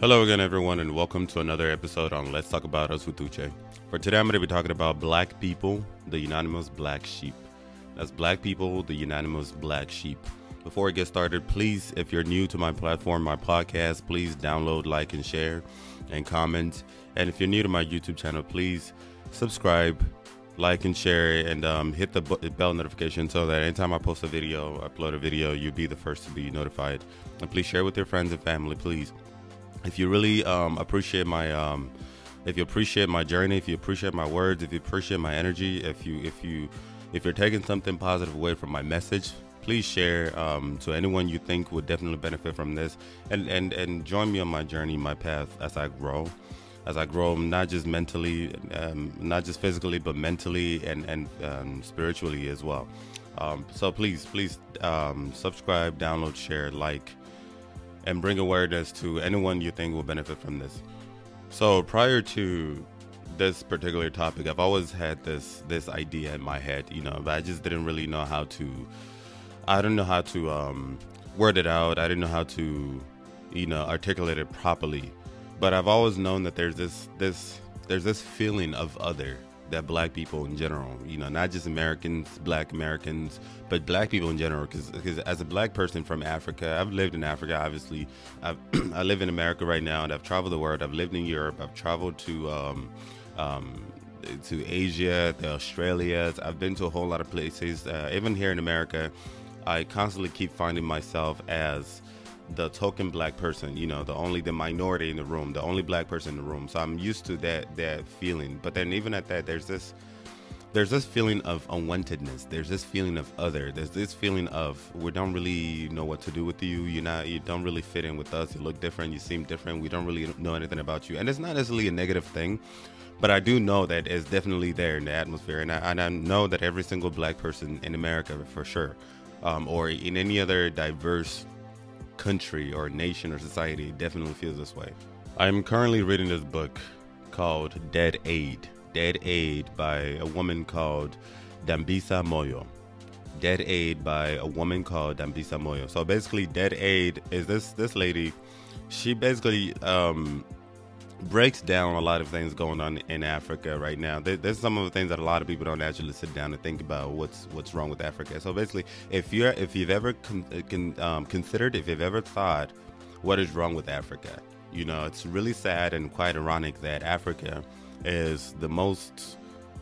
Hello again, everyone, and welcome to another episode on Let's Talk About Us with Uche. For today, I'm going to be talking about black people, the unanimous black sheep. That's black people, the unanimous black sheep. Before we get started, please, if you're new to my platform, my podcast, please download, like, and share, and comment. And if you're new to my YouTube channel, please subscribe, like, and share, and um, hit the bell notification so that anytime I post a video, upload a video, you'll be the first to be notified. And please share with your friends and family, please if you really um, appreciate my um, if you appreciate my journey if you appreciate my words if you appreciate my energy if you if you if you're taking something positive away from my message please share um, to anyone you think would definitely benefit from this. And, and and join me on my journey my path as i grow as i grow not just mentally um, not just physically but mentally and and um, spiritually as well. Um, so please please subscribe download share like and bring awareness to anyone you think will benefit from this. So prior to this particular topic, I've always had this this idea in my head, you know, but I just didn't really know how to. I don't know how to um, word it out. I didn't know how to, you know, articulate it properly. But I've always known that there's this this there's this feeling of other that black people in general, you know, not just Americans, black Americans, but black people in general. Because as a black person from Africa, I've lived in Africa, obviously. I've, I live in America right now, and I've traveled the world. I've lived in Europe. I've traveled to um, um, to Asia, the Australias. I've been to a whole lot of places. Uh, even here in America, I constantly keep finding myself as the token black person, you know, the only the minority in the room, the only black person in the room. So I'm used to that that feeling. But then even at that, there's this there's this feeling of unwantedness. There's this feeling of other. There's this feeling of we don't really know what to do with you. You're not. You don't really fit in with us. You look different. You seem different. We don't really know anything about you. And it's not necessarily a negative thing, but I do know that it's definitely there in the atmosphere. And I, and I know that every single black person in America, for sure, um, or in any other diverse country or nation or society definitely feels this way. I'm currently reading this book called Dead Aid. Dead Aid by a woman called Dambisa Moyo. Dead Aid by a woman called Dambisa Moyo. So basically, Dead Aid is this this lady. She basically um, breaks down a lot of things going on in Africa right now. There, there's some of the things that a lot of people don't actually sit down and think about what's what's wrong with Africa. So basically, if you're if you've ever con, con, um, considered, if you've ever thought, what is wrong with Africa? You know, it's really sad and quite ironic that Africa is the most,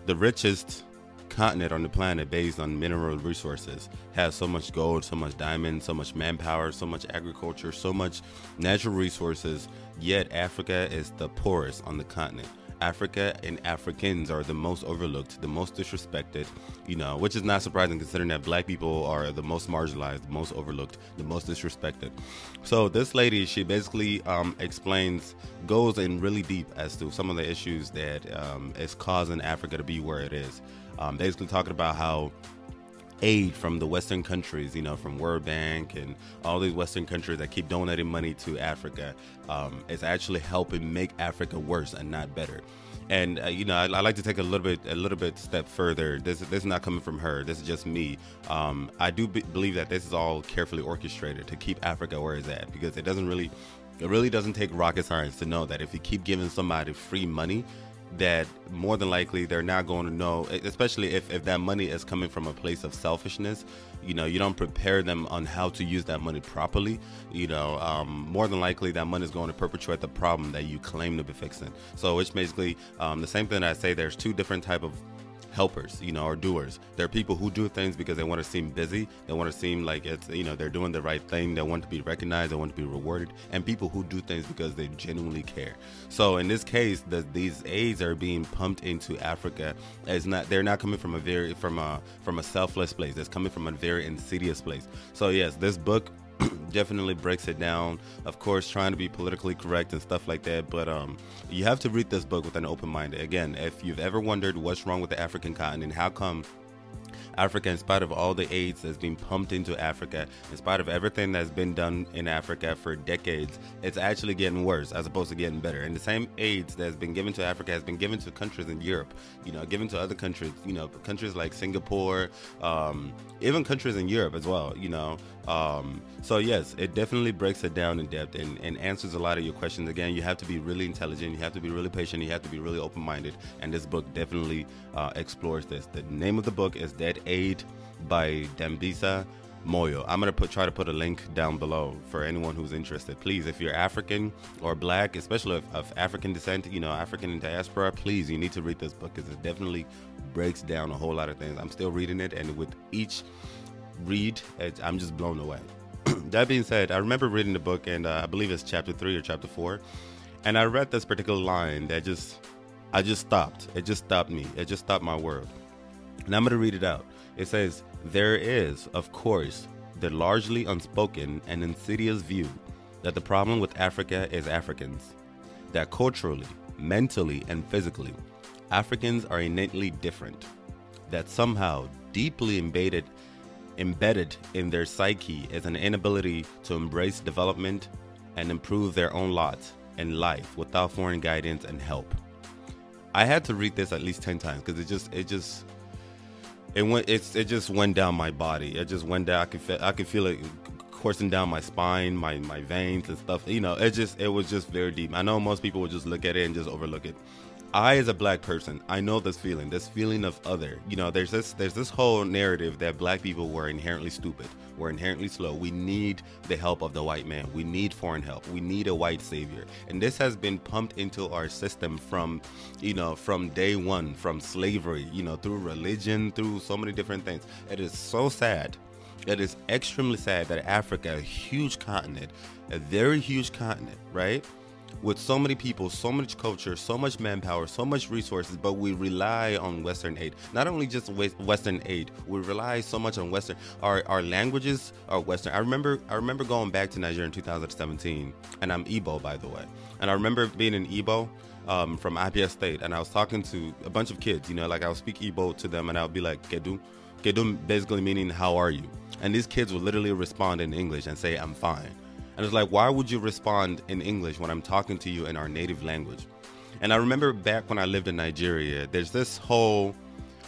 the richest continent on the planet based on mineral resources has so much gold, so much diamond, so much manpower, so much agriculture, so much natural resources, yet Africa is the poorest on the continent. Africa and Africans are the most overlooked, the most disrespected, you know, which is not surprising considering that black people are the most marginalized, the most overlooked, the most disrespected. So this lady, she basically um, explains, goes in really deep as to some of the issues that um, is causing Africa to be where it is. Um, basically talking about how aid from the Western countries, you know, from World Bank and all these Western countries that keep donating money to Africa, um, is actually helping make Africa worse and not better. And uh, you know, I, I, like to take a little bit, a little bit step further. This, this is not coming from her. This is just me. Um, I do be- believe that this is all carefully orchestrated to keep Africa where it's at because it doesn't really, it really doesn't take rocket science to know that if you keep giving somebody free money, that more than likely they're not going to know especially if, if that money is coming from a place of selfishness you know you don't prepare them on how to use that money properly you know um, more than likely that money is going to perpetuate the problem that you claim to be fixing. So it's basically um, the same thing i say there's two different type of helpers, you know, or doers. There are people who do things because they want to seem busy. They want to seem like it's, you know, they're doing the right thing. They want to be recognized. They want to be rewarded. And people who do things because they genuinely care. So in this case, the, these aids are being pumped into Africa. It's not, they're not coming from a very, from a, from a selfless place. It's coming from a very insidious place. So yes, this book definitely breaks it down. Of course, trying to be politically correct and stuff like that. But um, you have to read this book with an open mind. Again, if you've ever wondered what's wrong with the African continent, how come Africa, in spite of all the aids that's been pumped into Africa, in spite of everything that's been done in Africa for decades, it's actually getting worse as opposed to getting better. And the same aids that's been given to Africa has been given to countries in Europe, you know, given to other countries, you know, countries like Singapore, um, even countries in Europe as well, you know. Um, so yes, it definitely breaks it down in depth and, and answers a lot of your questions. Again, you have to be really intelligent, you have to be really patient, you have to be really open-minded, and this book definitely uh, explores this. The name of the book is Dead Aid by Dambisa Moyo. I'm gonna put try to put a link down below for anyone who's interested. Please, if you're African or Black, especially of, of African descent, you know, African diaspora, please, you need to read this book because it definitely breaks down a whole lot of things. I'm still reading it, and with each read, I'm just blown away. that being said, I remember reading the book, and uh, I believe it's chapter three or chapter four, and I read this particular line that just, I just stopped. It just stopped me. It just stopped my world. And I'm gonna read it out. It says, There is, of course, the largely unspoken and insidious view that the problem with Africa is Africans. That culturally, mentally, and physically, Africans are innately different. That somehow, deeply embedded, embedded in their psyche is an inability to embrace development and improve their own lot in life without foreign guidance and help. I had to read this at least 10 times because it just, it just, it went it's it just went down my body. It just went down. I could feel I could feel it coursing down my spine, my my veins and stuff. You know, it just it was just very deep. I know most people would just look at it and just overlook it. I as a black person, I know this feeling, this feeling of other. You know, there's this there's this whole narrative that black people were inherently stupid, we're inherently slow. We need the help of the white man. We need foreign help. We need a white savior. And this has been pumped into our system from, you know, from day one, from slavery, you know, through religion, through so many different things. It is so sad it is extremely sad that Africa, a huge continent, a very huge continent, right? With so many people, so much culture, so much manpower, so much resources, but we rely on Western aid. Not only just Western aid, we rely so much on Western. Our our languages are Western. I remember I remember going back to Nigeria in 2017, and I'm Igbo by the way. And I remember being in Igbo um, from Abia State, and I was talking to a bunch of kids. You know, like I would speak Igbo to them, and I would be like, "Kedu," "Kedu," basically meaning "How are you?" And these kids would literally respond in English and say, "I'm fine." And it's like, why would you respond in English when I'm talking to you in our native language? And I remember back when I lived in Nigeria, there's this whole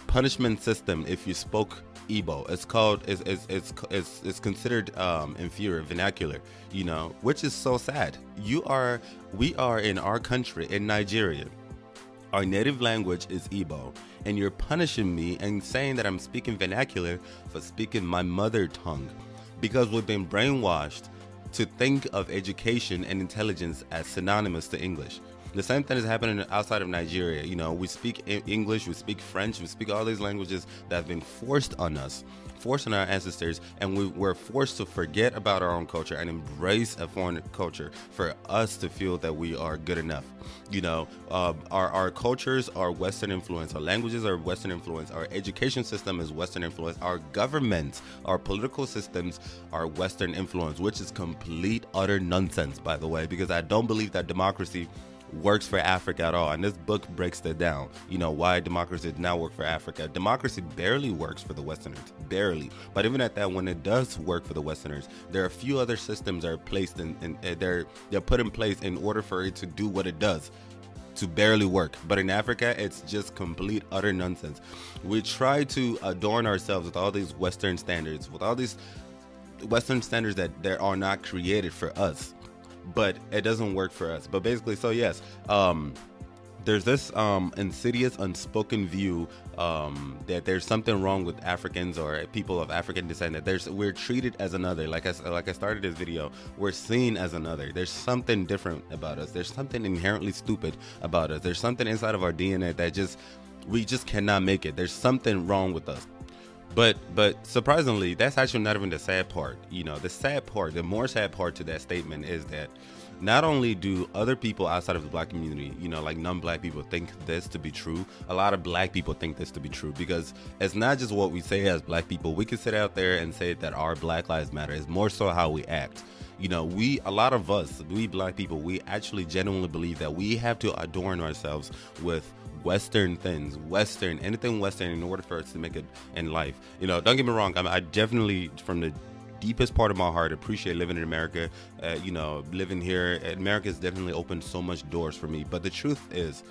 punishment system if you spoke Igbo. It's called it's it's it's it's, it's considered um, inferior vernacular, you know, which is so sad. You are we are in our country in Nigeria. Our native language is Igbo, and you're punishing me and saying that I'm speaking vernacular for speaking my mother tongue because we've been brainwashed to think of education and intelligence as synonymous to English. The same thing is happening outside of Nigeria. You know, we speak English, we speak French, we speak all these languages that have been forced on us, forced on our ancestors, and we were forced to forget about our own culture and embrace a foreign culture for us to feel that we are good enough. You know, uh, our, our cultures are Western influence, our languages are Western influence, our education system is Western influence, our governments, our political systems are Western influence, which is complete, utter nonsense, by the way, because I don't believe that democracy works for Africa at all. And this book breaks that down. You know, why democracy does not work for Africa. Democracy barely works for the Westerners, barely. But even at that, when it does work for the Westerners, there are a few other systems that are placed in, in uh, they're they're put in place in order for it to do what it does to barely work. But in Africa, it's just complete, utter nonsense. We try to adorn ourselves with all these Western standards, with all these Western standards that, that are not created for us but it doesn't work for us. But basically, so yes, um, there's this um, insidious, unspoken view um, that there's something wrong with Africans or people of African descent. That there's we're treated as another. Like I like I started this video, we're seen as another. There's something different about us. There's something inherently stupid about us. There's something inside of our DNA that just we just cannot make it. There's something wrong with us. But but surprisingly, that's actually not even the sad part. You know, the sad part, the more sad part to that statement is that not only do other people outside of the black community, you know, like non-black people think this to be true, a lot of black people think this to be true because it's not just what we say as black people. We can sit out there and say that our black lives matter. It's more so how we act. You know, we a lot of us, we black people, we actually genuinely believe that we have to adorn ourselves with Western things, Western, anything Western in order for us to make it in life. You know, don't get me wrong, I, I definitely, from the deepest part of my heart appreciate living in America. Uh, you know, living here, America has definitely opened so much doors for me. But the truth is,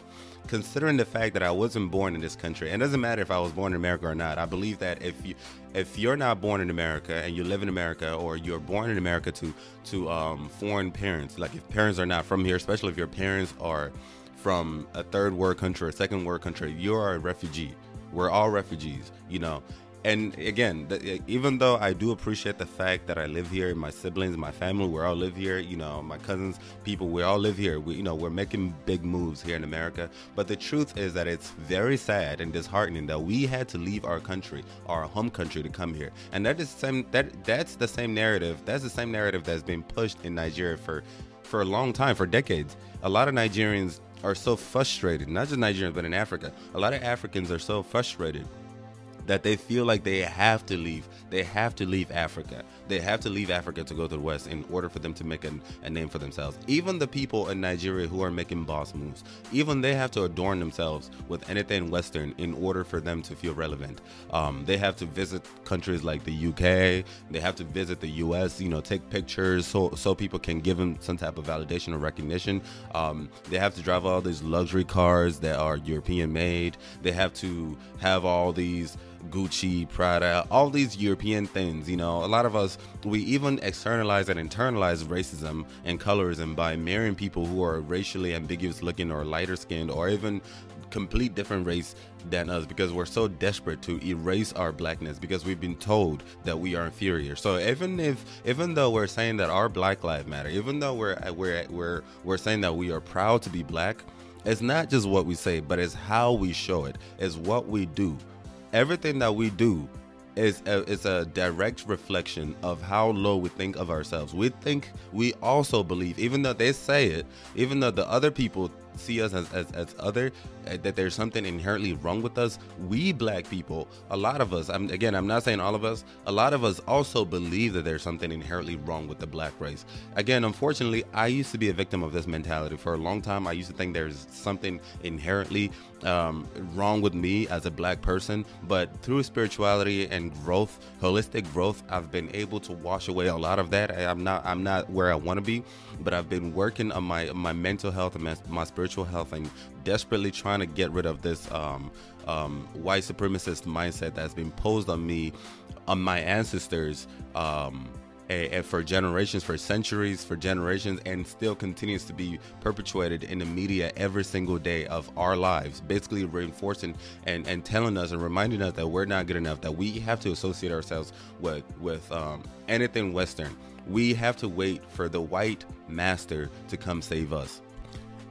considering the fact that I wasn't born in this country, and it doesn't matter if I was born in America or not. I believe that if you if you're not born in America and you live in America, or you're born in America to to um, foreign parents, like if parents are not from here, especially if your parents are from a third world country or second world country, you're a refugee. We're all refugees, you know and again, the, even though I do appreciate the fact that I live here, my siblings, my family, we all live here. You know, my cousins, people, we all live here. We, you know, we're making big moves here in America. But the truth is that it's very sad and disheartening that we had to leave our country, our home country, to come here. And that is same that that's the same narrative. That's the same narrative that's been pushed in Nigeria for for a long time, for decades. A lot of Nigerians are so frustrated, not just Nigerians, but in Africa. A lot of Africans are so frustrated that they feel like they have to leave. They have to leave Africa. They have to leave Africa to go to the West in order for them to make an, a name for themselves. Even the people in Nigeria who are making boss moves, even they have to adorn themselves with anything Western in order for them to feel relevant. Um, they have to visit countries like the UK. They have to visit the US. You know, take pictures so so people can give them some type of validation or recognition. Um, they have to drive all these luxury cars that are European made. They have to have all these Gucci, Prada, all these European things. You know, a lot of us, we even externalize and internalize racism and colorism by marrying people who are racially ambiguous looking or lighter skinned or even complete different race than us because we're so desperate to erase our blackness because we've been told that we are inferior. So even if even though we're saying that our black lives matter, even though we're we're we're we're saying that we are proud to be black, it's not just what we say, but it's how we show it. It's what we do everything that we do is a, is a direct reflection of how low we think of ourselves. We think we also believe, even though they say it, even though the other people see us as, as, as other, that there's something inherently wrong with us. We black people, a lot of us, I'm, again, I'm not saying all of us, a lot of us also believe that there's something inherently wrong with the black race. Again, unfortunately, I used to be a victim of this mentality for a long time. I used to think there's something inherently um, wrong with me as a black person, but through spirituality and growth, holistic growth, I've been able to wash away a lot of that. I'm not, I'm not where I want to be, but I've been working on my, my mental health and my, my spiritual health and desperately trying to get rid of this um, um, white supremacist mindset that's been posed on me, on my ancestors. Um, and for generations, for centuries, for generations, and still continues to be perpetuated in the media every single day of our lives, basically reinforcing and, and telling us and reminding us that we're not good enough, that we have to associate ourselves with with um, anything Western. We have to wait for the white master to come save us.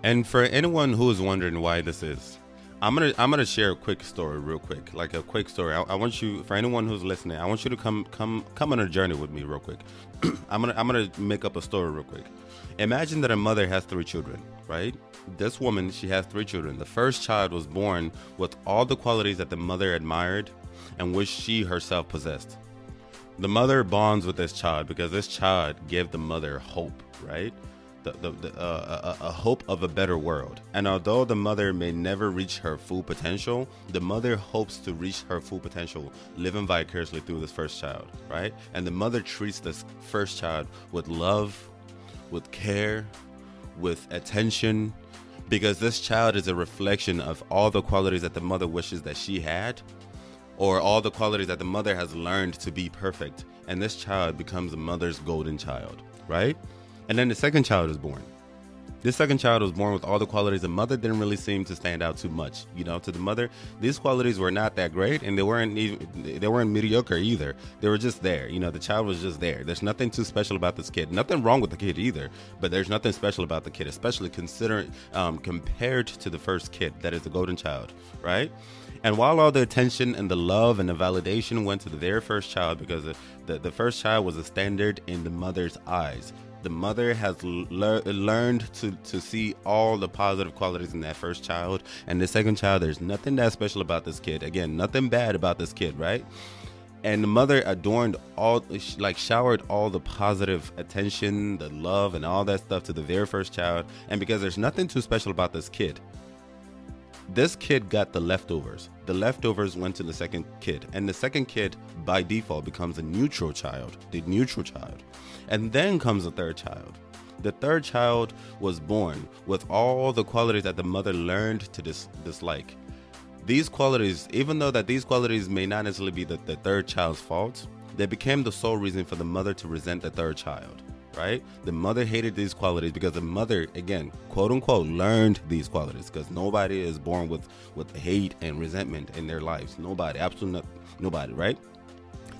And for anyone who is wondering why this is, I'm gonna I'm gonna share a quick story, real quick, like a quick story. I, I, want you, for anyone who's listening, I want you to come come come on a journey with me, real quick. I'm gonna I'm gonna make up a story real quick. Imagine that a mother has three children, right? This woman, she has three children. The first child was born with all the qualities that the mother admired and which she herself possessed. The mother bonds with this child because this child gave the mother hope, right? The, the, uh, a, a hope of a better world. And although the mother may never reach her full potential, the mother hopes to reach her full potential living vicariously through this first child, right? And the mother treats this first child with love, with care, with attention, because this child is a reflection of all the qualities that the mother wishes that she had or all the qualities that the mother has learned to be perfect and this child becomes the mother's golden child right and then the second child is born. This second child was born with all the qualities. The mother didn't really seem to stand out too much. You know, to the mother, these qualities were not that great, and they weren't even they weren't mediocre either. They were just there. You know, the child was just there. There's nothing too special about this kid. Nothing wrong with the kid either, but there's nothing special about the kid, especially considering um, compared to the first kid that is the golden child, right? And while all the attention and the love and the validation went to the very first child, because the, the, the first child was a standard in the mother's eyes, the mother has le- learned to, to see all the positive qualities in that first child. And the second child there's nothing that special about this kid. Again nothing bad about this kid right? And the mother adorned all like showered all the positive attention the love and all that stuff to the very first child. And because there's nothing too special about this kid this kid got the leftovers. The leftovers went to the second kid, and the second kid by default becomes a neutral child, the neutral child. And then comes the third child. The third child was born with all the qualities that the mother learned to dis- dislike. These qualities, even though that these qualities may not necessarily be the, the third child's fault, they became the sole reason for the mother to resent the third child right? The mother hated these qualities because the mother, again, quote unquote, learned these qualities because nobody is born with with hate and resentment in their lives. Nobody, absolutely not, nobody, right?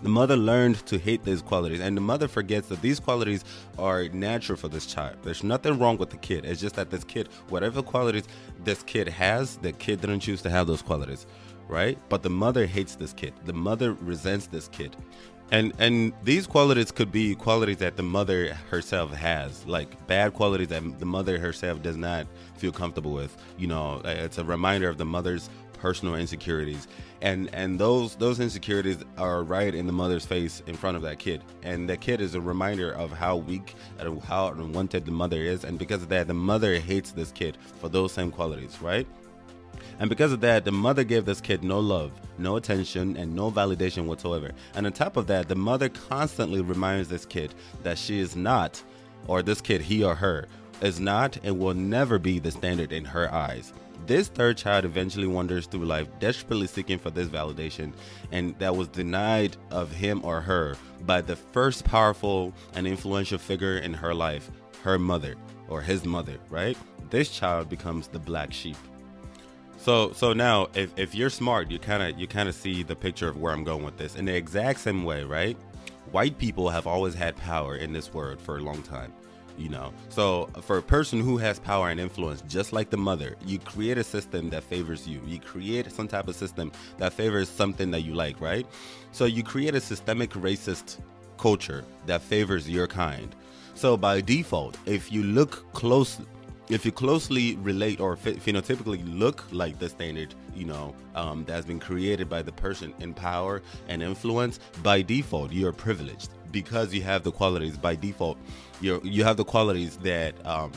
The mother learned to hate these qualities, and the mother forgets that these qualities are natural for this child. There's nothing wrong with the kid. It's just that this kid, whatever qualities this kid has, the kid didn't choose to have those qualities, right? But the mother hates this kid. The mother resents this kid and and these qualities could be qualities that the mother herself has like bad qualities that the mother herself does not feel comfortable with. You know it's a reminder of the mother's personal insecurities. And and those those insecurities are right in the mother's face in front of that kid. And that kid is a reminder of how weak and how unwanted the mother is. And because of that the mother hates this kid for those same qualities right and because of that, the mother gave this kid no love, no attention, and no validation whatsoever. And on top of that, the mother constantly reminds this kid that she is not, or this kid, he or her, is not and will never be the standard in her eyes. This third child eventually wanders through life desperately seeking for this validation, and that was denied of him or her by the first powerful and influential figure in her life, her mother or his mother, right? This child becomes the black sheep. So so now if, if you're smart, you kind of you kind of see the picture of where I'm going with this. In the exact same way, right? White people have always had power in this world for a long time. You know, so for a person who has power and influence, just like the mother, you create a system that favors you. You create some type of system that favors something that you like, right? So you create a systemic racist culture that favors your kind. So by default, if you look closely if you closely relate or phenotypically look like the standard, you know, um, that's been created by the person in power and influence, by default, you're privileged because you have the qualities. By default, you you have the qualities that um,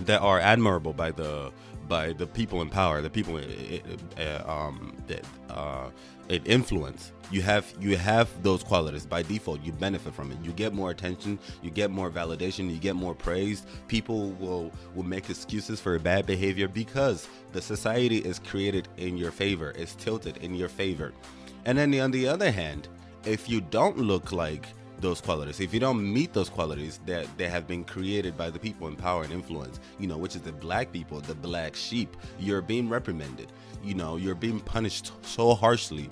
that are admirable by the by the people in power, the people uh, um, that uh, it influence. You have you have those qualities. By default you benefit from it. You get more attention you get more validation you get more praise. People will will make excuses for bad behavior because the society is created in your favor it's tilted in your favor. And then on the other hand if you don't look like those qualities. If you don't meet those qualities that that have been created by the people in power and influence you know which is the black people the black sheep you're being reprimanded. You know you're being punished so harshly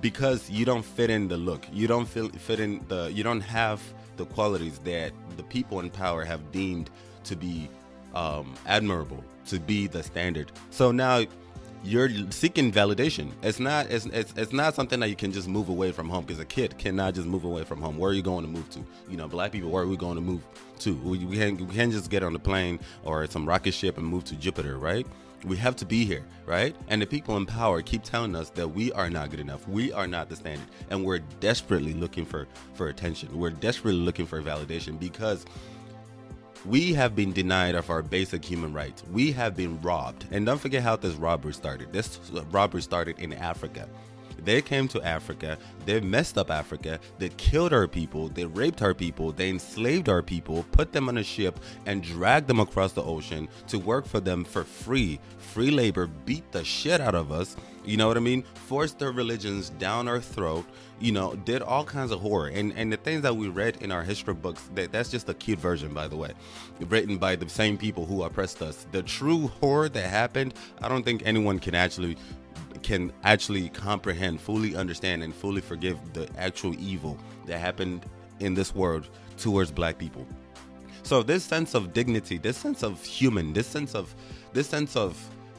because you don't fit in the look. You don't feel, fit in the you don't have the qualities that the people in power have deemed to be um, admirable to be the standard. So now you're seeking validation it's not it's, it's, it's not something that you can just move away from home because a kid cannot just move away from home where are you going to move to you know black people where are we going to move to we, we, can't, we can't just get on the plane or some rocket ship and move to jupiter right we have to be here, right? And the people in power keep telling us that we are not good enough. We are not the standard. And we're desperately looking for, for attention. We're desperately looking for validation because we have been denied of our basic human rights. We have been robbed. And don't forget how this robbery started. This robbery started in Africa. They came to Africa, they messed up Africa, they killed our people, they raped our people, they enslaved our people, put them on a ship, and dragged them across the ocean to work for them for free. Free labor beat the shit out of us. You know what I mean? Forced their religions down our throat. You know, did all kinds of horror. And and the things that we read in our history books, that, that's just a cute version, by the way, written by the same people who oppressed us. The true horror that happened, I don't think anyone can actually can actually comprehend, fully understand, and fully forgive the actual evil that happened in this world towards black people. So this sense of dignity, this sense of human, this sense of this sense of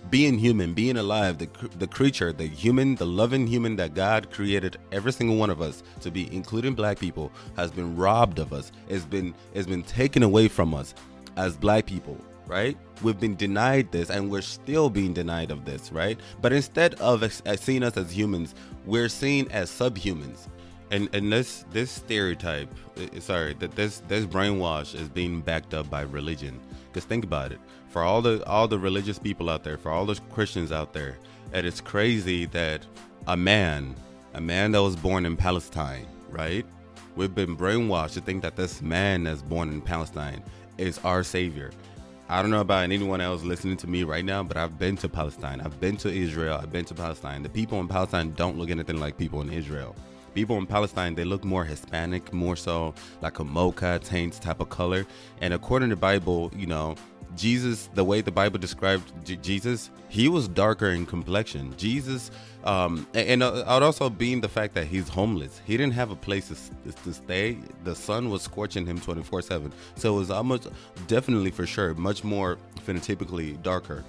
being human, being alive, the the creature, the human, the loving human that God created every single one of us to be, including black people, has been robbed of us. It's been it's been taken away from us as black people right? We've been denied this and we're still being denied of this, right? But instead of seeing us as humans, we're seen as subhumans. and and this this stereotype, eh, eh, sorry, that this this brainwash is being backed up by religion. Because think about it, for all the all the religious people out there, for all the Christians out there, and it's crazy that a man, a man that was born in Palestine, right? We've been brainwashed to think that this man that's born in Palestine is our savior. I don't know about anyone else listening to me right now, but I've been to Palestine. I've been to Israel. I've been to Palestine. The people in Palestine don't look anything like people in Israel. People in Palestine, they look more Hispanic, more so like a mocha taint type of color. And according to the Bible, you know, Jesus, the way the Bible described J- Jesus, he was darker in complexion. Jesus, um, and, uh, also being the fact that he's homeless, he didn't have a place to, to stay. The sun was scorching him 24 7. So it was almost definitely for sure much more phenotypically darker.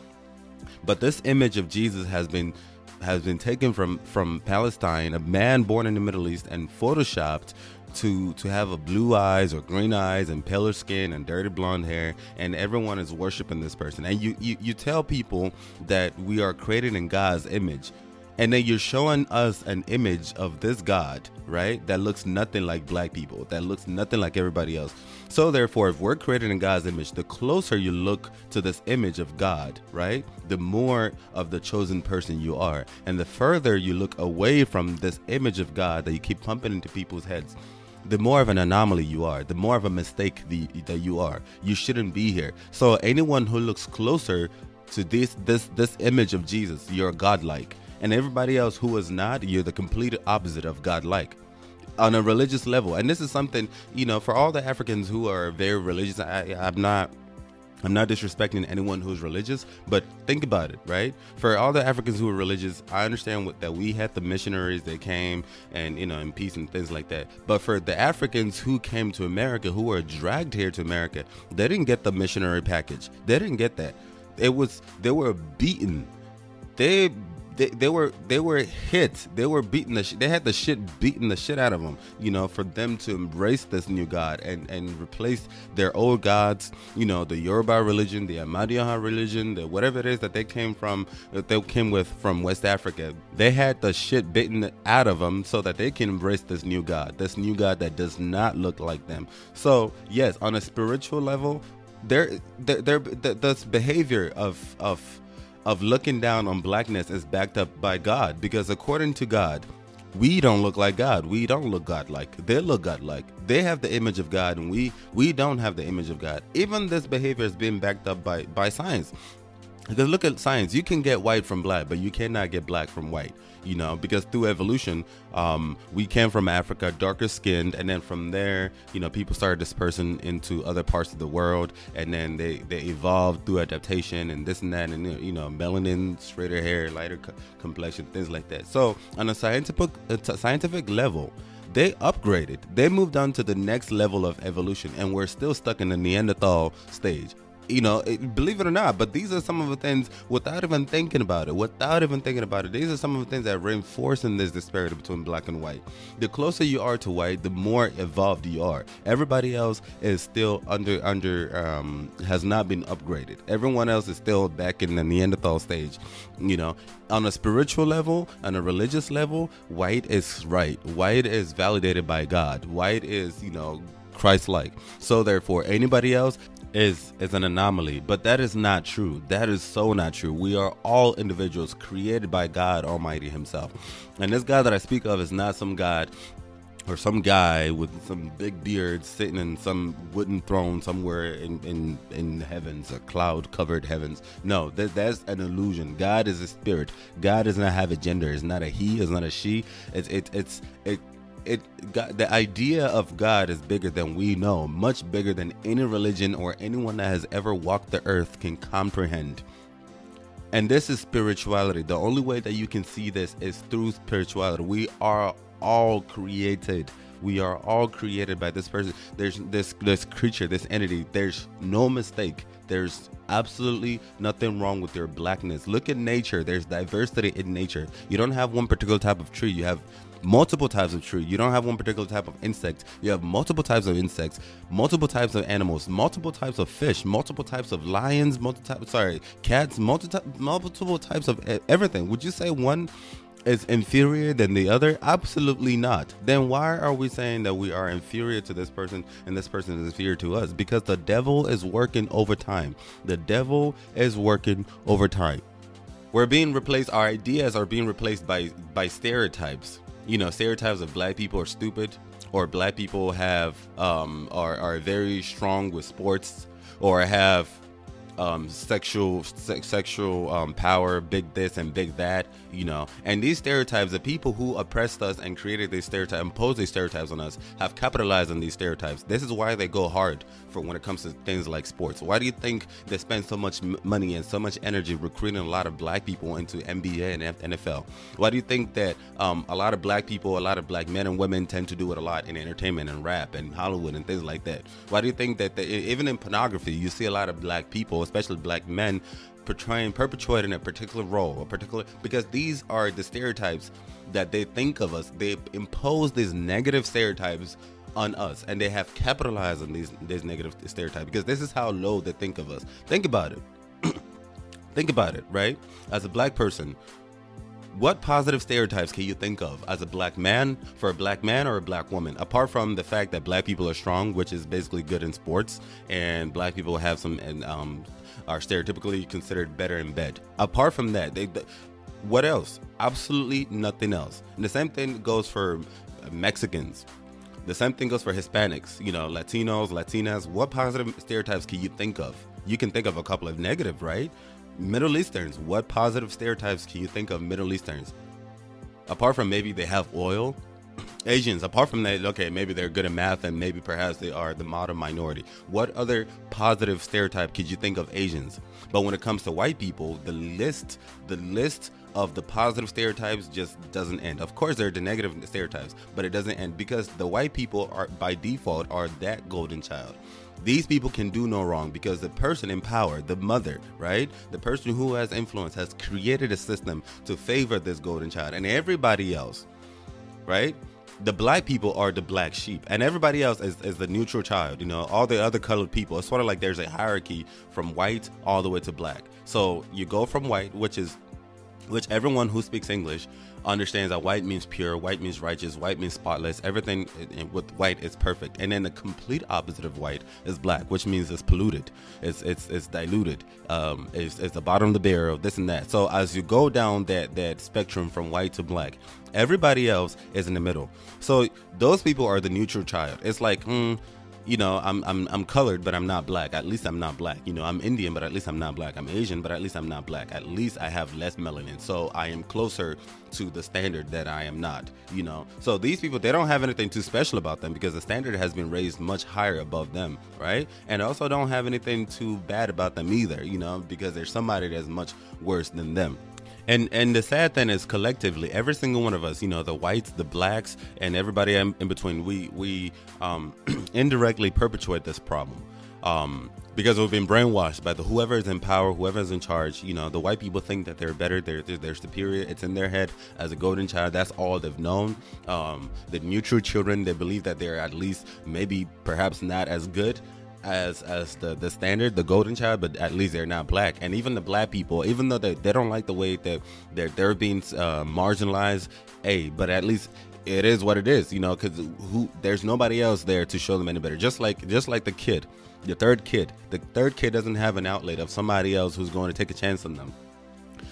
But this image of Jesus has been has been taken from from Palestine, a man born in the Middle East, and photoshopped to to have a blue eyes or green eyes and paler skin and dirty blonde hair and everyone is worshiping this person. And you you, you tell people that we are created in god's image. And then you're showing us an image of this god right? That looks nothing like black people. That looks nothing like everybody else. So therefore if we're created in god's image the closer you look to this image of god right? The more of the chosen person you are. And the further you look away from this image of god that you keep pumping into people's heads the more of an anomaly you are, the more of a mistake the, that you are. You shouldn't be here. So anyone who looks closer to this this this image of Jesus, you're godlike. And everybody else who is not, you're the complete opposite of godlike on a religious level. And this is something, you know, for all the Africans who are very religious, I, I'm not I'm not disrespecting anyone who's religious, but think about it, right? For all the Africans who are religious, I understand what, that we had the missionaries that came and, you know, in peace and things like that. But for the Africans who came to America, who were dragged here to America, they didn't get the missionary package. They didn't get that. It was, they were beaten. They they, they were they were hit. They were beating the sh- they had the shit beating the shit out of them. You know, for them to embrace this new God and and replace their old gods. You know, the Yoruba religion, the Ahmadiyya religion, the whatever it is that they came from, that they came with from West Africa. They had the shit beaten out of them so that they can embrace this new God, this new God that does not look like them. So yes, on a spiritual level, there, there, there, this behavior of of of looking down on blackness is backed up by God because according to God, we don't look like God. We don't look God-like. They look God-like. They have the image of God, and we we don't have the image of God. Even this behavior is being backed up by by science. Because look at science, you can get white from black, but you cannot get black from white. You know, because through evolution, um, we came from Africa, darker skinned, and then from there, you know, people started dispersing into other parts of the world, and then they they evolved through adaptation and this and that, and you know, melanin, straighter hair, lighter co- complexion, things like that. So, on a scientific a scientific level, they upgraded. They moved on to the next level of evolution, and we're still stuck in the Neanderthal stage you know, believe it or not, but these are some of the things without even thinking about it, without even thinking about it. These are some of the things that reinforce in this disparity between black and white. The closer you are to white, the more evolved you are. Everybody else is still under under um, has not been upgraded. Everyone else is still back in the Neanderthal stage. You know, on a spiritual level, on a religious level, white is right. White is validated by God. White is, you know, Christ like. So therefore, anybody else is is an anomaly, but that is not true. That is so not true. We are all individuals created by God Almighty Himself, and this God that I speak of is not some God or some guy with some big beard sitting in some wooden throne somewhere in in, in heavens, a cloud covered heavens. No, that, that's an illusion. God is a spirit. God does not have a gender. It's not a he. It's not a she. It's it, it's it it the idea of God is bigger than we know, much bigger than any religion or anyone that has ever walked the earth can comprehend. And this is spirituality. The only way that you can see this is through spirituality. We are all created. We are all created by this person. There's this this creature, this entity. There's no mistake. There's absolutely nothing wrong with your blackness. Look at nature. There's diversity in nature. You don't have one particular type of tree. You have multiple types of tree. You don't have one particular type of insect. You have multiple types of insects, multiple types of animals, multiple types of fish, multiple types of lions, multiple types, sorry, cats, multiple multiple types of everything. Would you say one is inferior than the other? Absolutely not. Then why are we saying that we are inferior to this person and this person is inferior to us? Because the devil is working overtime. The devil is working overtime. We're being replaced, our ideas are being replaced by by stereotypes. You know, stereotypes of black people are stupid, or black people have um are, are very strong with sports, or have um, sexual se- sexual um, power, big this and big that, you know. And these stereotypes, the people who oppressed us and created these stereotypes, imposed these stereotypes on us, have capitalized on these stereotypes. This is why they go hard for when it comes to things like sports. Why do you think they spend so much money and so much energy recruiting a lot of black people into NBA and NFL? Why do you think that um, a lot of black people, a lot of black men and women tend to do it a lot in entertainment and rap and Hollywood and things like that? Why do you think that they, even in pornography, you see a lot of black people, especially black men, portraying, perpetuating a particular role, a particular because these are the stereotypes that they think of us. They impose these negative stereotypes on us, and they have capitalized on these these negative stereotypes because this is how low they think of us. Think about it. think about it, right? As a black person, what positive stereotypes can you think of as a black man for a black man or a black woman? Apart from the fact that black people are strong which is basically good in sports and black people have some and um, are stereotypically considered better in bed. Apart from that they, what else? Absolutely nothing else. And the same thing goes for mexicans. The same thing goes for hispanics you know latinos latinas. What positive stereotypes can you think of? You can think of a couple of negative right Middle Easterns, what positive stereotypes can you think of Middle Easterns? Apart from maybe they have oil, Asians, apart from that, okay, maybe they're good at math and maybe perhaps they are the modern minority. What other positive stereotype could you think of Asians? But when it comes to white people, the list, the list of the positive stereotypes just doesn't end. Of course, there are the negative stereotypes, but it doesn't end because the white people are by default are that golden child. These people can do no wrong because the person in power, the mother, right? The person who has influence has created a system to favor this golden child and everybody else, right? The black people are the black sheep, and everybody else is, is the neutral child. You know, all the other colored people. It's sort of like there's a hierarchy from white all the way to black. So you go from white, which is which everyone who speaks English understands that white means pure, white means righteous, white means spotless. Everything with white is perfect, and then the complete opposite of white is black, which means it's polluted, it's it's it's diluted, um, it's, it's the bottom of the barrel, this and that. So as you go down that that spectrum from white to black, everybody else is in the middle. So those people are the neutral child. It's like, hmm you know, I'm I'm I'm colored, but I'm not black. At least I'm not black. You know, I'm Indian, but at least I'm not black. I'm Asian, but at least I'm not black. At least I have less melanin, so I am closer to the standard that I am not. You know, so these people they don't have anything too special about them because the standard has been raised much higher above them, right? And also don't have anything too bad about them either. You know, because there's somebody that's much worse than them. And and the sad thing is, collectively, every single one of us, you know, the whites, the blacks, and everybody in, in between, we we um, indirectly perpetuate this problem. Um, because we've been brainwashed by the whoever is in power, whoever is in charge. You know, the white people think that they're better, they're they're, they're superior. It's in their head as a golden child. That's all they've known. Um, the neutral children, they believe that they're at least maybe perhaps not as good as as the the standard, the golden child, but at least they're not black. And even the black people, even though they, they don't like the way that they're they're being uh, marginalized, hey, but at least it is what it is, you know, because who there's nobody else there to show them any better. Just like just like the kid, the third kid, the third kid doesn't have an outlet of somebody else who's going to take a chance on them.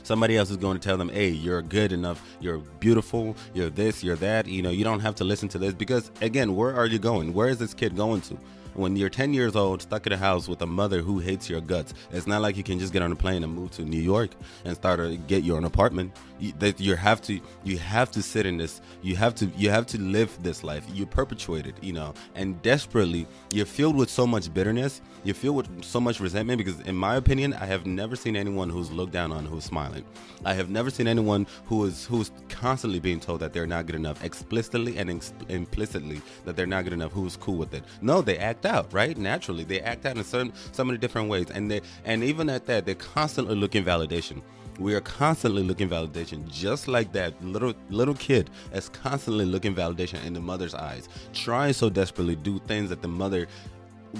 Somebody else is going to tell them, hey, you're good enough, you're beautiful, you're this, you're that. You know, you don't have to listen to this because, again, where are you going? Where is this kid going to? When you're 10 years old, stuck in a house with a mother who hates your guts, it's not like you can just get on a plane and move to New York and start to get your own apartment. You, that you have to, you have to sit in this. You have to, you have to live this life. You perpetuate it, you know, and desperately, you're filled with so much bitterness. You're filled with so much resentment because, in my opinion, I have never seen anyone who's looked down on who's smiling. I have never seen anyone who is who's constantly being told that they're not good enough, explicitly and ex- implicitly that they're not good enough. Who's cool with it? No, they act out, right? Naturally, they act out in certain so many different ways, and they and even at that, they're constantly looking validation. We are constantly looking validation, just like that little little kid is constantly looking validation in the mother's eyes, trying so desperately do things that the mother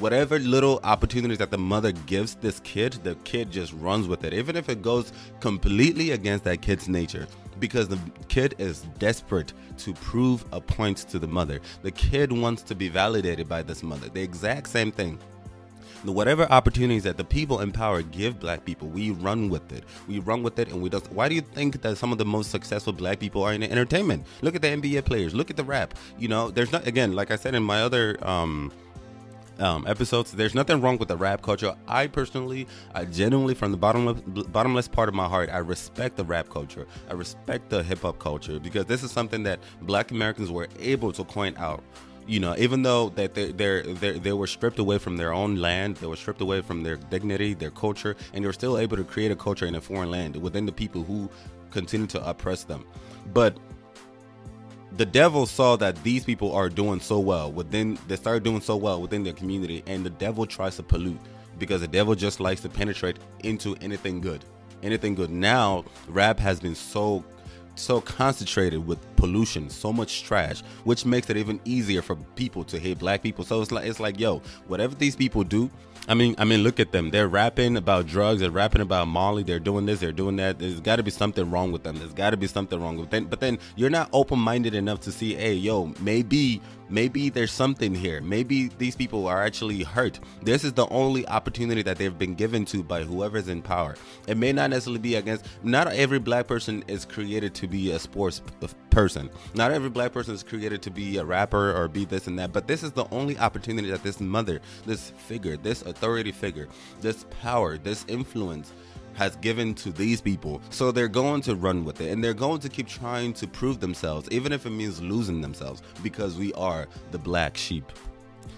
whatever little opportunities that the mother gives this kid, the kid just runs with it, even if it goes completely against that kid's nature. Because the kid is desperate to prove a point to the mother. The kid wants to be validated by this mother. The exact same thing whatever opportunities that the people in power give black people, we run with it. We run with it and we don't. Why do you think that some of the most successful black people are in entertainment? Look at the NBA players. Look at the rap. You know, there's not, again, like I said in my other, um, um, episodes. There's nothing wrong with the rap culture. I personally, I genuinely, from the bottomless, bottomless part of my heart, I respect the rap culture. I respect the hip hop culture because this is something that Black Americans were able to point out. You know, even though that they they they they were stripped away from their own land, they were stripped away from their dignity, their culture, and they were still able to create a culture in a foreign land within the people who continue to oppress them. But the devil saw that these people are doing so well within they started doing so well within their community and the devil tries to pollute because the devil just likes to penetrate into anything good anything good. Now rap has been so so concentrated with pollution so much trash which makes it even easier for people to hate black people. So it's like it's like yo whatever these people do I mean, I mean, look at them. They're rapping about drugs. They're rapping about Molly. They're doing this. They're doing that. There's got to be something wrong with them. There's got to be something wrong with them. But then you're not open minded enough to see, hey, yo, maybe maybe there's something here. Maybe these people are actually hurt. This is the only opportunity that they've been given to by whoever's in power. It may not necessarily be against, not every black person is created to be a sports person. Not every black person is created to be a rapper or be this and that, but this is the only opportunity that this mother, this figure, this authority figure, this power, this influence has given to these people. So they're going to run with it and they're going to keep trying to prove themselves, even if it means losing themselves, because we are the black sheep.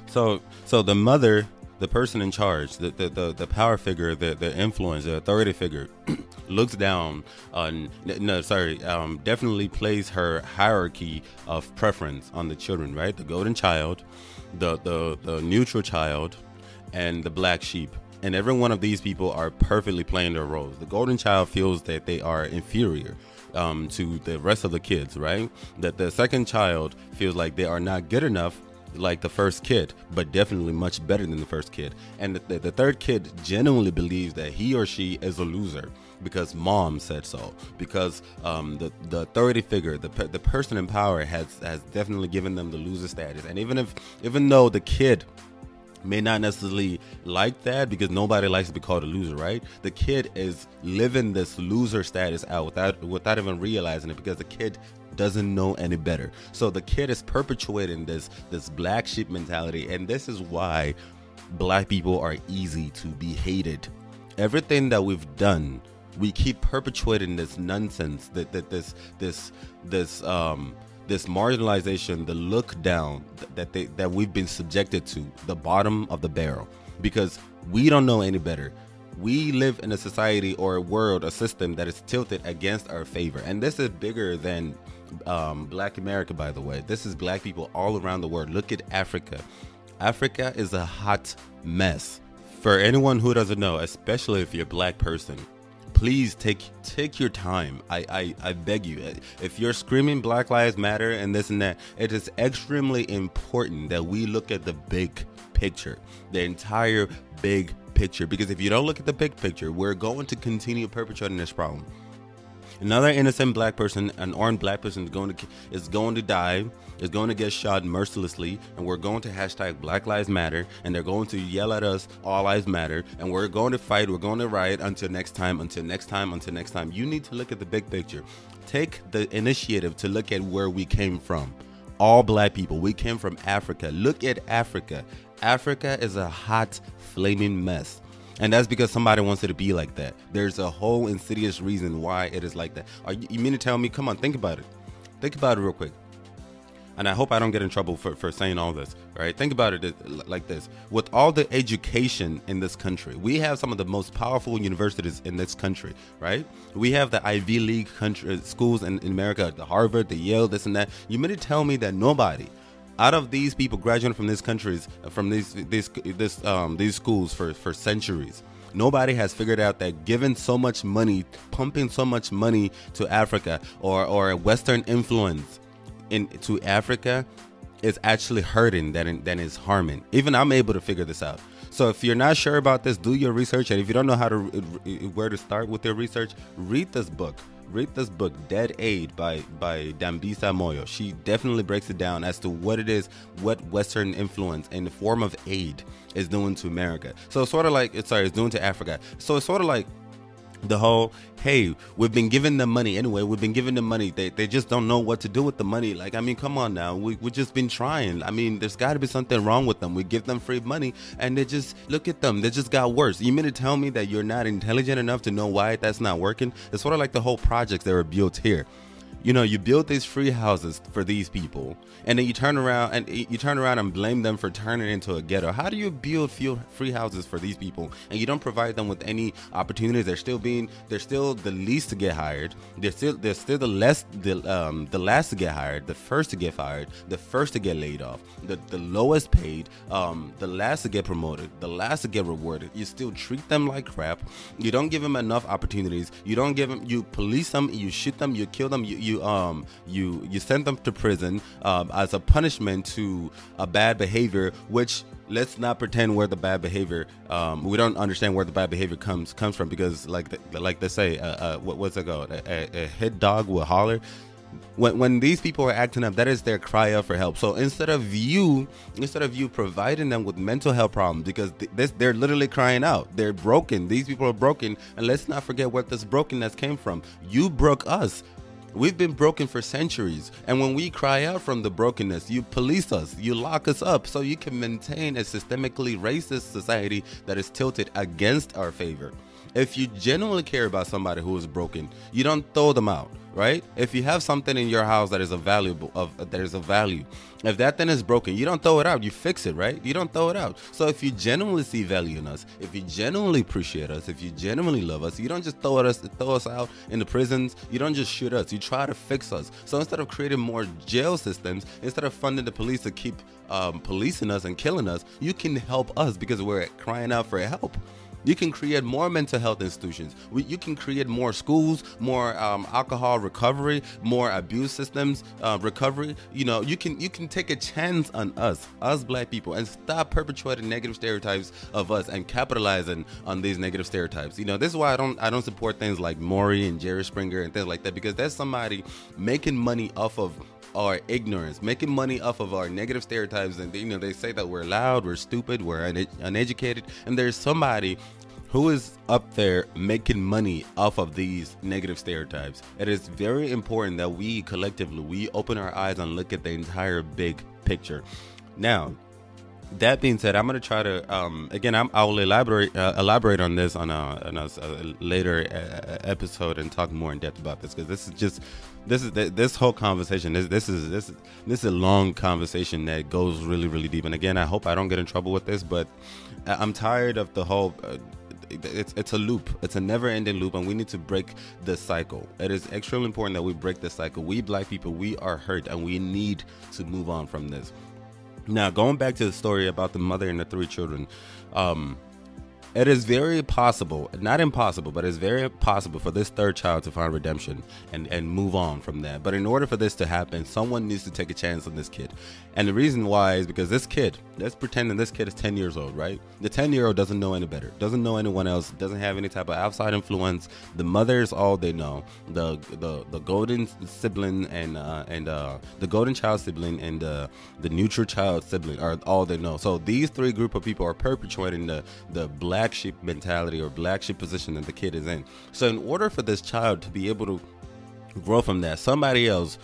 So so the mother, the person in charge, the the, the, the power figure, the, the influence, the authority figure, looks down on no sorry, um, definitely plays her hierarchy of preference on the children, right? The golden child, the the, the neutral child, and the black sheep and every one of these people are perfectly playing their roles. The golden child feels that they are inferior um, to the rest of the kids, right? That the second child feels like they are not good enough like the first kid, but definitely much better than the first kid. And the, the, third kid genuinely believes that he or she is a loser because mom said so. Because um, the the authority figure, the the person in power, has has definitely given them the loser status. And even if even though the kid may not necessarily like that because nobody likes to be called a loser, right? The kid is living this loser status out without without even realizing it because the kid doesn't know any better. So the kid is perpetuating this this black sheep mentality and this is why black people are easy to be hated. Everything that we've done, we keep perpetuating this nonsense that, that this this this um this marginalization, the look down that they, that we've been subjected to, the bottom of the barrel, because we don't know any better. We live in a society or a world, a system that is tilted against our favor, and this is bigger than um, Black America. By the way, this is Black people all around the world. Look at Africa. Africa is a hot mess. For anyone who doesn't know, especially if you're a black person, please take take your time. I, I, I beg you. If you're screaming Black Lives Matter and this and that, it is extremely important that we look at the big picture, the entire big picture. Because if you don't look at the big picture, we're going to continue perpetrating this problem. Another innocent black person, an orange black person, is going to is going to die, is going to get shot mercilessly, and we're going to hashtag Black Lives Matter, and they're going to yell at us, All Lives Matter, and we're going to fight, we're going to riot until next time, until next time, until next time. You need to look at the big picture. Take the initiative to look at where we came from. All black people, we came from Africa. Look at Africa. Africa is a hot, flaming mess. And that's because somebody wants it to be like that. There's a whole insidious reason why it is like that. Are you, you mean to tell me? Come on, think about it. Think about it real quick. And I hope I don't get in trouble for, for saying all this, right? Think about it uh, like this. With all the education in this country, we have some of the most powerful universities in this country, right? We have the Ivy League country, uh, schools in, in America, the Harvard, the Yale, this and that. You mean to tell me that nobody, out of these people graduating from these countries, from these these this um, these schools for for centuries, nobody has figured out that giving so much money, pumping so much money to Africa or or Western influence into Africa is actually hurting than than is harming. Even I'm able to figure this out. So if you're not sure about this, do your research, and if you don't know how to where to start with your research, read this book read this book, Dead Aid by by Dambisa Moyo. She definitely breaks it down as to what it is, what Western influence in the form of aid is doing to America. So it's sort of like, sorry, it's doing to Africa. So it's sort of like the whole hey we've been giving them money anyway. We've been giving them money. They, they just don't know what to do with the money. Like i mean come on now. We, we just been trying. I mean there's got to be something wrong with them. We give them free money and they just look at them. They just got worse. You mean to tell me that you're not intelligent enough to know why that's not working? It's sort of like the whole projects that were built here you know you build these free houses for these people and then you turn around and you turn around and blame them for turning into a ghetto. How do you build free houses for these people and you don't provide them with any opportunities? They're still being they're still the least to get hired. They're still they're still the less the um the last to get hired the first to get fired the first to get laid off the the lowest paid um the last to get promoted the last to get rewarded. You still treat them like crap. You don't give them enough opportunities. You don't give them you police them you shoot them you kill them you, you you um you you send them to prison um, as a punishment to a bad behavior, which let's not pretend where the bad behavior um, we don't understand where the bad behavior comes comes from because like the, like they say uh, uh, what, what's it called? A, a, a hit dog will holler. When, when these people are acting up that is their cry out for help. So instead of you instead of you providing them with mental health problems because th- this, they're literally crying out. They're broken. These people are broken. And let's not forget where this brokenness came from. You broke us We've been broken for centuries, and when we cry out from the brokenness, you police us, you lock us up so you can maintain a systemically racist society that is tilted against our favor. If you genuinely care about somebody who is broken, you don't throw them out right? If you have something in your house that is a valuable of that is a value, if that thing is broken, you don't throw it out. You fix it, right? You don't throw it out. So if you genuinely see value in us, if you genuinely appreciate us, if you genuinely love us, you don't just throw us throw us out in the prisons. You don't just shoot us. You try to fix us. So instead of creating more jail systems, instead of funding the police to keep um, policing us and killing us, you can help us because we're crying out for help. You can create more mental health institutions. You can create more schools, more um, alcohol recovery, more abuse systems uh, recovery. You know, you can you can take a chance on us, us black people, and stop perpetuating negative stereotypes of us and capitalizing on these negative stereotypes. You know, this is why I don't I don't support things like Maury and Jerry Springer and things like that because that's somebody making money off of our ignorance, making money off of our negative stereotypes. And you know, they say that we're loud, we're stupid, we're un- uneducated, and there's somebody who is up there making money off of these negative stereotypes. It is very important that we collectively we open our eyes and look at the entire big picture. Now, that being said, I'm going to try to um, again. I'm, I will elaborate uh, elaborate on this on a, on a, a later uh, episode and talk more in depth about this because this is just this is this whole conversation. This this is this this is a long conversation that goes really really deep. And again, I hope I don't get in trouble with this, but I'm tired of the whole. Uh, it's it's a loop. It's a never-ending loop, and we need to break the cycle. It is extremely important that we break the cycle. We black people, we are hurt, and we need to move on from this. Now, going back to the story about the mother and the three children, um, it is very possible, not impossible, but it's very possible for this third child to find redemption and, and move on from that. But in order for this to happen, someone needs to take a chance on this kid. And the reason why is because this kid, let's pretend that this kid is 10 years old, right? The 10 year old doesn't know any better, doesn't know anyone else, doesn't have any type of outside influence. The mother is all they know. The the the golden sibling and uh, and uh, the golden child sibling and uh, the neutral child sibling are all they know. So these three group of people are perpetuating the the black sheep mentality or black sheep position that the kid is in. So in order for this child to be able to grow from that, somebody else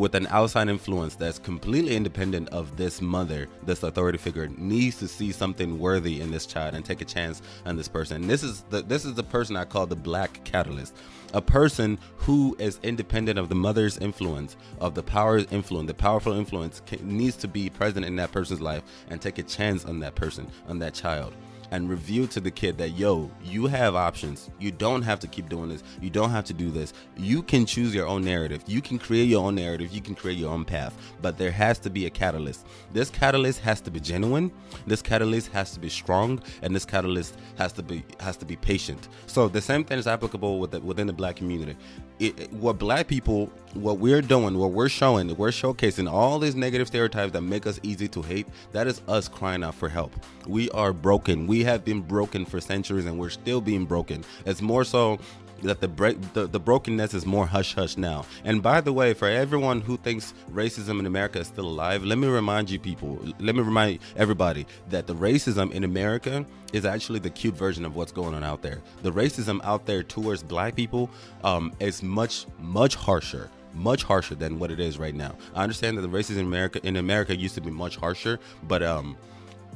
with an outside influence that's completely independent of this mother, this authority figure, needs to see something worthy in this child and take a chance on this person. This is the this is the person I call the black catalyst. A person who is independent of the mother's influence, of the power influence, the powerful influence can, needs to be present in that person's life and take a chance on that person, on that child and review to the kid that yo you have options. You don't have to keep doing this. You don't have to do this. You can choose your own narrative. You can create your own narrative. You can create your own path. But there has to be a catalyst. This catalyst has to be genuine. This catalyst has to be strong. And this catalyst has to be has to be patient. So the same thing is applicable with the, within the black community it, what black people what we're doing what we're showing we're showcasing all these negative stereotypes that make us easy to hate that is us crying out for help. We are broken. We have been broken for centuries and we're still being broken. It's more so that the break the, the brokenness is more hush hush now. And by the way, for everyone who thinks racism in America is still alive, let me remind you people, let me remind everybody that the racism in America is actually the cute version of what's going on out there. The racism out there towards black people um, is much much harsher much harsher than what it is right now. I understand that the racism in America in America used to be much harsher, but um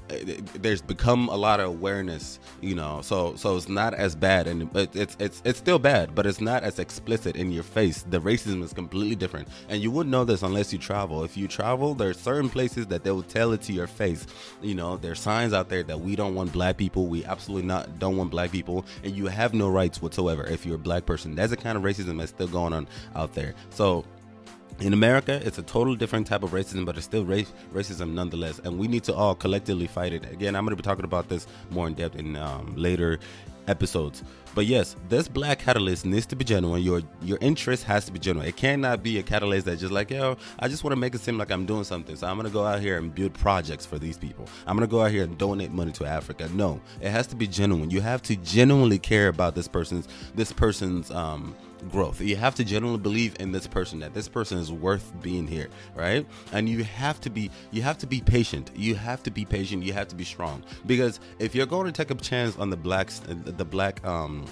there's become a lot of awareness you know so so it's not as bad and it's it's it's still bad but it's not as explicit in your face. The racism is completely different. And you wouldn't know this unless you travel. If you travel there's certain places that they will tell it to your face. You know there's signs out there that we don't want black people. We absolutely not don't want black people. And you have no rights whatsoever if you're a black person. That's the kind of racism that's still going on out there. So in America, it's a total different type of racism, but it's still race, racism nonetheless, and we need to all collectively fight it. Again, I'm going to be talking about this more in depth in um, later episodes. But yes, this black catalyst needs to be genuine. Your your interest has to be genuine. It cannot be a catalyst that's just like, yo, I just want to make it seem like I'm doing something. So I'm gonna go out here and build projects for these people. I'm gonna go out here and donate money to Africa. No, it has to be genuine. You have to genuinely care about this person's this person's um growth. You have to genuinely believe in this person that this person is worth being here, right? And you have to be you have to be patient. You have to be patient. You have to be strong because if you're going to take a chance on the blacks, the black um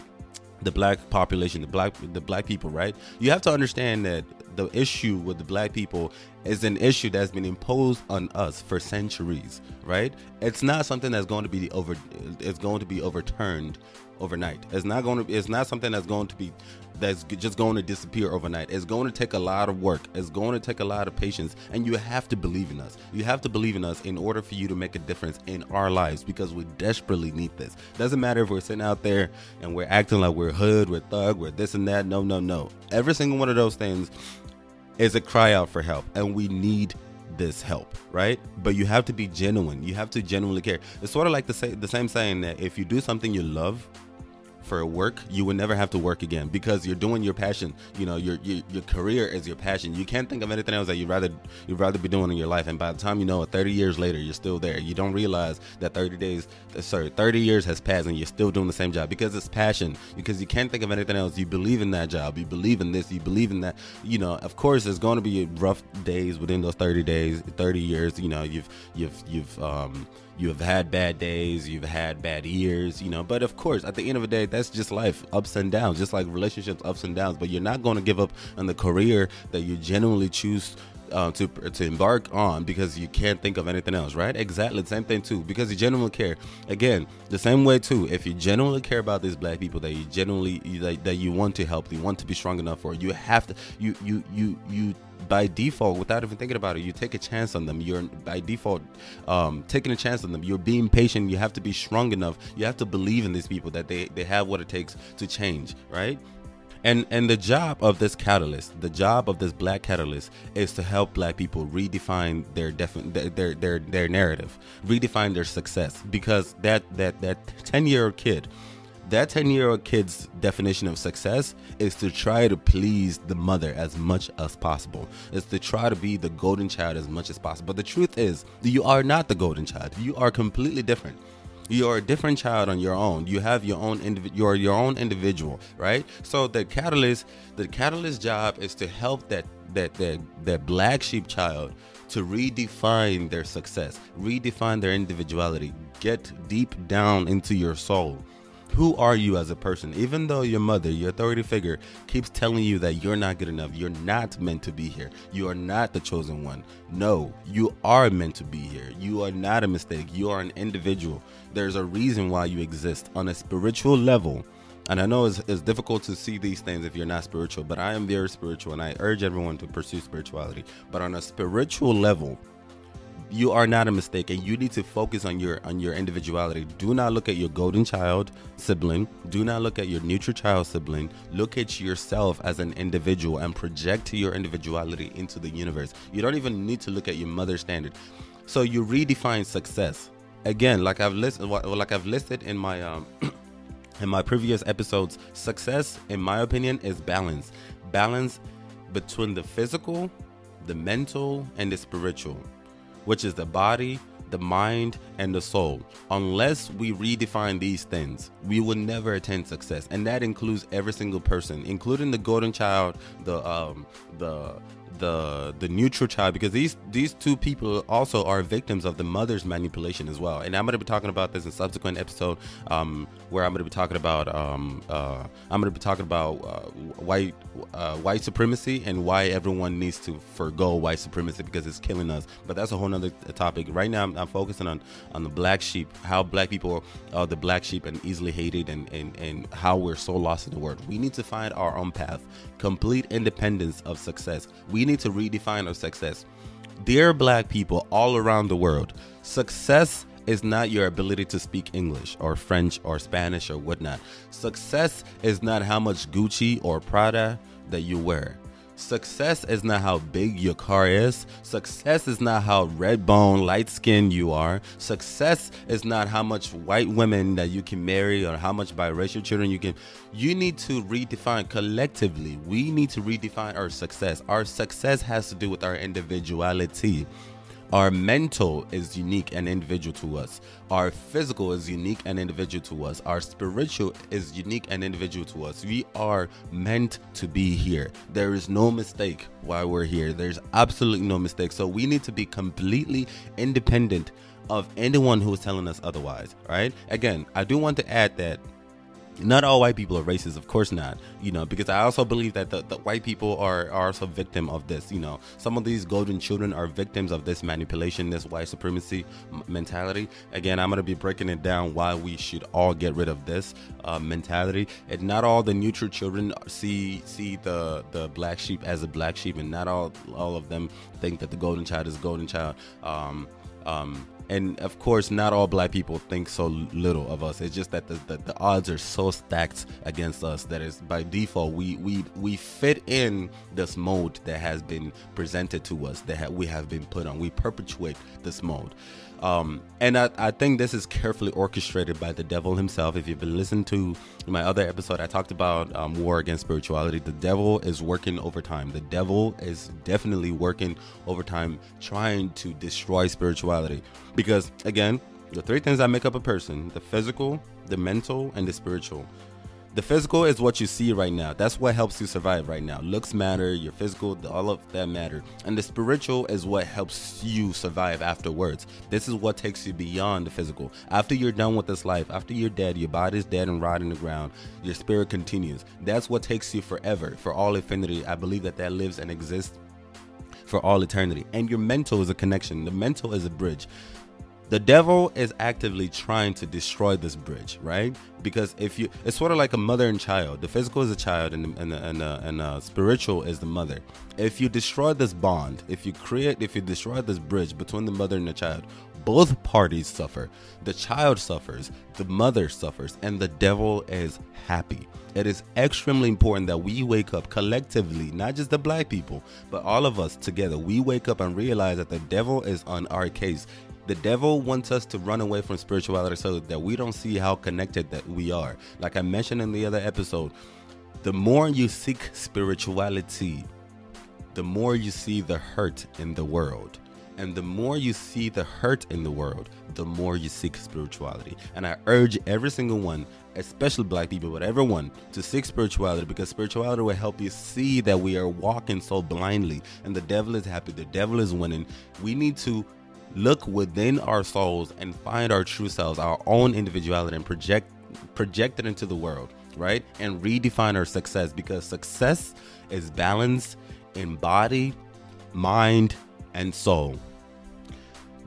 the black population, the black the black people, right? You have to understand that the issue with the black people is an issue that's been imposed on us for centuries, right? It's not something that's going to be over it's going to be overturned overnight. It's not going to it's not something that's going to be that's just going to disappear overnight. It's going to take a lot of work. It's going to take a lot of patience, and you have to believe in us. You have to believe in us in order for you to make a difference in our lives because we desperately need this. Doesn't matter if we're sitting out there and we're acting like we're hood, we're thug, we're this and that. No, no, no. Every single one of those things is a cry out for help, and we need this help, right? But you have to be genuine. You have to genuinely care. It's sort of like the, say, the same saying that if you do something you love, for work, you would never have to work again because you're doing your passion. You know, your, your your career is your passion. You can't think of anything else that you'd rather you'd rather be doing in your life. And by the time you know it, 30 years later, you're still there. You don't realize that 30 days, sorry, 30 years has passed and you're still doing the same job because it's passion. Because you can't think of anything else. You believe in that job. You believe in this. You believe in that. You know, of course, there's going to be rough days within those 30 days, 30 years. You know, you've you've you've um you have had bad days, you've had bad years, you know. But of course, at the end of the day, that's just life, ups and downs, just like relationships, ups and downs. But you're not going to give up on the career that you genuinely choose uh, to to embark on because you can't think of anything else, right? Exactly same thing too, because you genuinely care. Again, the same way too. If you genuinely care about these black people that you genuinely that, that you want to help, you want to be strong enough for, you have to you you you you by default, without even thinking about it, you take a chance on them. You're by default um, taking a chance on them. You're being patient. You have to be strong enough. You have to believe in these people that they, they have what it takes to change, right? And and the job of this catalyst, the job of this black catalyst is to help black people redefine their defi- their, their their narrative, redefine their success because that that that 10-year-old kid that 10 year old kid's definition of success is to try to please the mother as much as possible. Is to try to be the golden child as much as possible. But the truth is, you are not the golden child. You are completely different. You are a different child on your own. You have your own indiv- you're your own individual, right? So the catalyst, the catalyst job is to help that that that that black sheep child to redefine their success, redefine their individuality, get deep down into your soul who are you as a person? Even though your mother, your authority figure, keeps telling you that you're not good enough, you're not meant to be here, you are not the chosen one. No, you are meant to be here. You are not a mistake. You are an individual. There's a reason why you exist on a spiritual level. And I know it's, it's difficult to see these things if you're not spiritual, but I am very spiritual and I urge everyone to pursue spirituality. But on a spiritual level, you are not a mistake and you need to focus on your on your individuality. Do not look at your golden child sibling. Do not look at your neutral child sibling. Look at yourself as an individual and project your individuality into the universe. You don't even need to look at your mother standard. So you redefine success. Again like i've listed like i've listed in my um in my previous episodes success in my opinion is balance. Balance between the physical the mental and the spiritual which is the body, the mind, and the soul. Unless we redefine these things, we will never attain success, and that includes every single person, including the golden child, the um, the the the neutral child because these these two people also are victims of the mother's manipulation as well. And i'm going to be talking about this in subsequent episode um, where i'm going to be talking about um, uh, i'm going to be talking about uh, white uh, white supremacy and why everyone needs to forego white supremacy because it's killing us. But that's a whole nother topic. Right now i'm, I'm focusing on on the black sheep how black people are the black sheep and easily hated and, and and how we're so lost in the world we need to find our own path complete independence of success we need to redefine our success. Dear black people all around the world, success is not your ability to speak English or French or Spanish or whatnot. Success is not how much Gucci or Prada that you wear. Success is not how big your car is. Success is not how red bone, light skinned you are. Success is not how much white women that you can marry or how much biracial children you can. You need to redefine collectively. We need to redefine our success. Our success has to do with our individuality. Our mental is unique and individual to us. Our physical is unique and individual to us. Our spiritual is unique and individual to us. We are meant to be here. There is no mistake why we're here. There's absolutely no mistake. So we need to be completely independent of anyone who is telling us otherwise, right? Again, I do want to add that not all white people are racist of course not you know because i also believe that the, the white people are, are also victim of this you know. Some of these golden children are victims of this manipulation this white supremacy mentality. Again i'm going to be breaking it down why we should all get rid of this uh, mentality. And not all the neutral children see see the the black sheep as a black sheep and not all all of them think that the golden child is golden child. Um um and of course not all black people think so little of us. It's just that the, the, the, odds are so stacked against us that is by default we we we fit in this mode that has been presented to us that ha- we have been put on. We perpetuate this mode um, and I, I think this is carefully orchestrated by the devil himself. If you've been listening to my other episode, I talked about um, war against spirituality. The devil is working overtime. The devil is definitely working overtime trying to destroy spirituality. Because, again, the three things that make up a person the physical, the mental, and the spiritual. The physical is what you see right now. That's what helps you survive right now. Looks matter, your physical, all of that matter. And the spiritual is what helps you survive afterwards. This is what takes you beyond the physical. After you're done with this life, after you're dead, your body's dead and rotting the ground, your spirit continues. That's what takes you forever, for all infinity. I believe that that lives and exists for all eternity. And your mental is a connection. The mental is a bridge the devil is actively trying to destroy this bridge, right? Because if you, it's sort of like a mother and child. The physical is a child, and and and, uh, and uh, spiritual is the mother. If you destroy this bond, if you create, if you destroy this bridge between the mother and the child, both parties suffer. The child suffers, the mother suffers, and the devil is happy. It is extremely important that we wake up collectively, not just the black people, but all of us together. We wake up and realize that the devil is on our case. The devil wants us to run away from spirituality so that we don't see how connected that we are. Like I mentioned in the other episode, the more you seek spirituality, the more you see the hurt in the world. And the more you see the hurt in the world, the more you seek spirituality. And I urge every single one, especially black people, but everyone, to seek spirituality because spirituality will help you see that we are walking so blindly and the devil is happy, the devil is winning. We need to look within our souls and find our true selves, our own individuality, and project project it into the world, right? And redefine our success because success is balance in body, mind, and soul.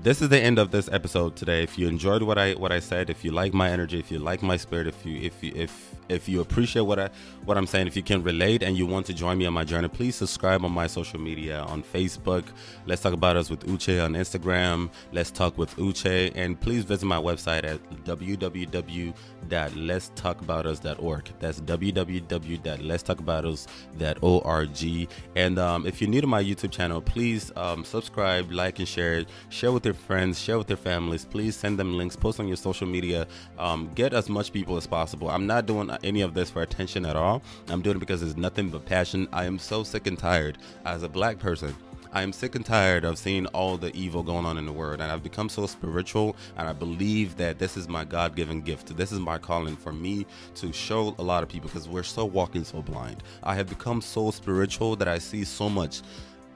This is the end of this episode today. If you enjoyed what I what I said, if you like my energy, if you like my spirit, if you if you if if you appreciate what I what I'm saying, if you can relate and you want to join me on my journey, please subscribe on my social media on Facebook. Let's talk about us with Uche on Instagram. Let's talk with Uche, and please visit my website at www.letstalkaboutus.org. That's www.letstalkaboutus.org. And um, if you're new to my YouTube channel, please um, subscribe, like, and share. Share with your friends, share with your families. Please send them links, post on your social media. Um, get as much people as possible. I'm not doing Uh, any of this for attention at all. I'm doing it because it's nothing but passion. I am so sick and tired as a black person I am sick and tired of seeing all the evil going on in the world, and I've become so spiritual, and I believe that this is my God given gift. This is my calling for me to show a lot of people because we're so walking so blind. I have become so spiritual that I see so much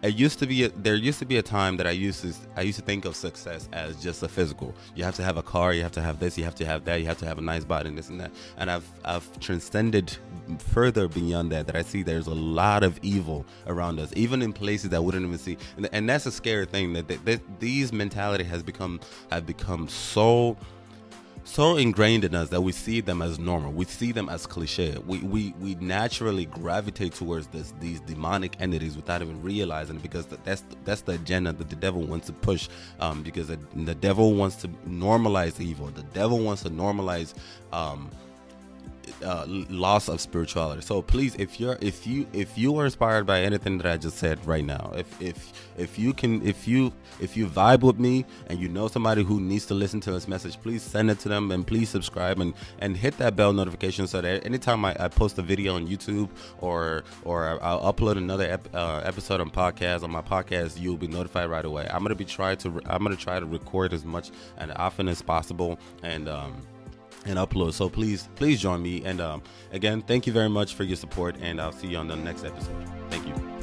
it used to be a, there used to be a time that I used to I used to think of success as just a physical. You have to have a car, you have to have this, you have to have that, you have to have a nice body and this and that. And I've I've transcended further beyond that that I see there's a lot of evil around us, even in places that wouldn't even see. And, and that's a scary thing that, that, that these mentality has become have become so so ingrained in us that we see them as normal. We see them as cliche. We we, we naturally gravitate towards this these demonic entities without even realizing it because that's that's the agenda that the devil wants to push. Um, because the, the devil wants to normalize evil. The devil wants to normalize um, uh, loss of spirituality. So please, if you're if you if you are inspired by anything that I just said right now, if if if you can if you if you vibe with me and you know somebody who needs to listen to this message, please send it to them and please subscribe and and hit that bell notification so that anytime I, I post a video on YouTube or or I'll upload another ep, uh, episode on podcast on my podcast, you'll be notified right away. I'm gonna be trying to I'm gonna try to record as much and often as possible and um and upload. So please, please join me. And um, again, thank you very much for your support, and I'll see you on the next episode. Thank you.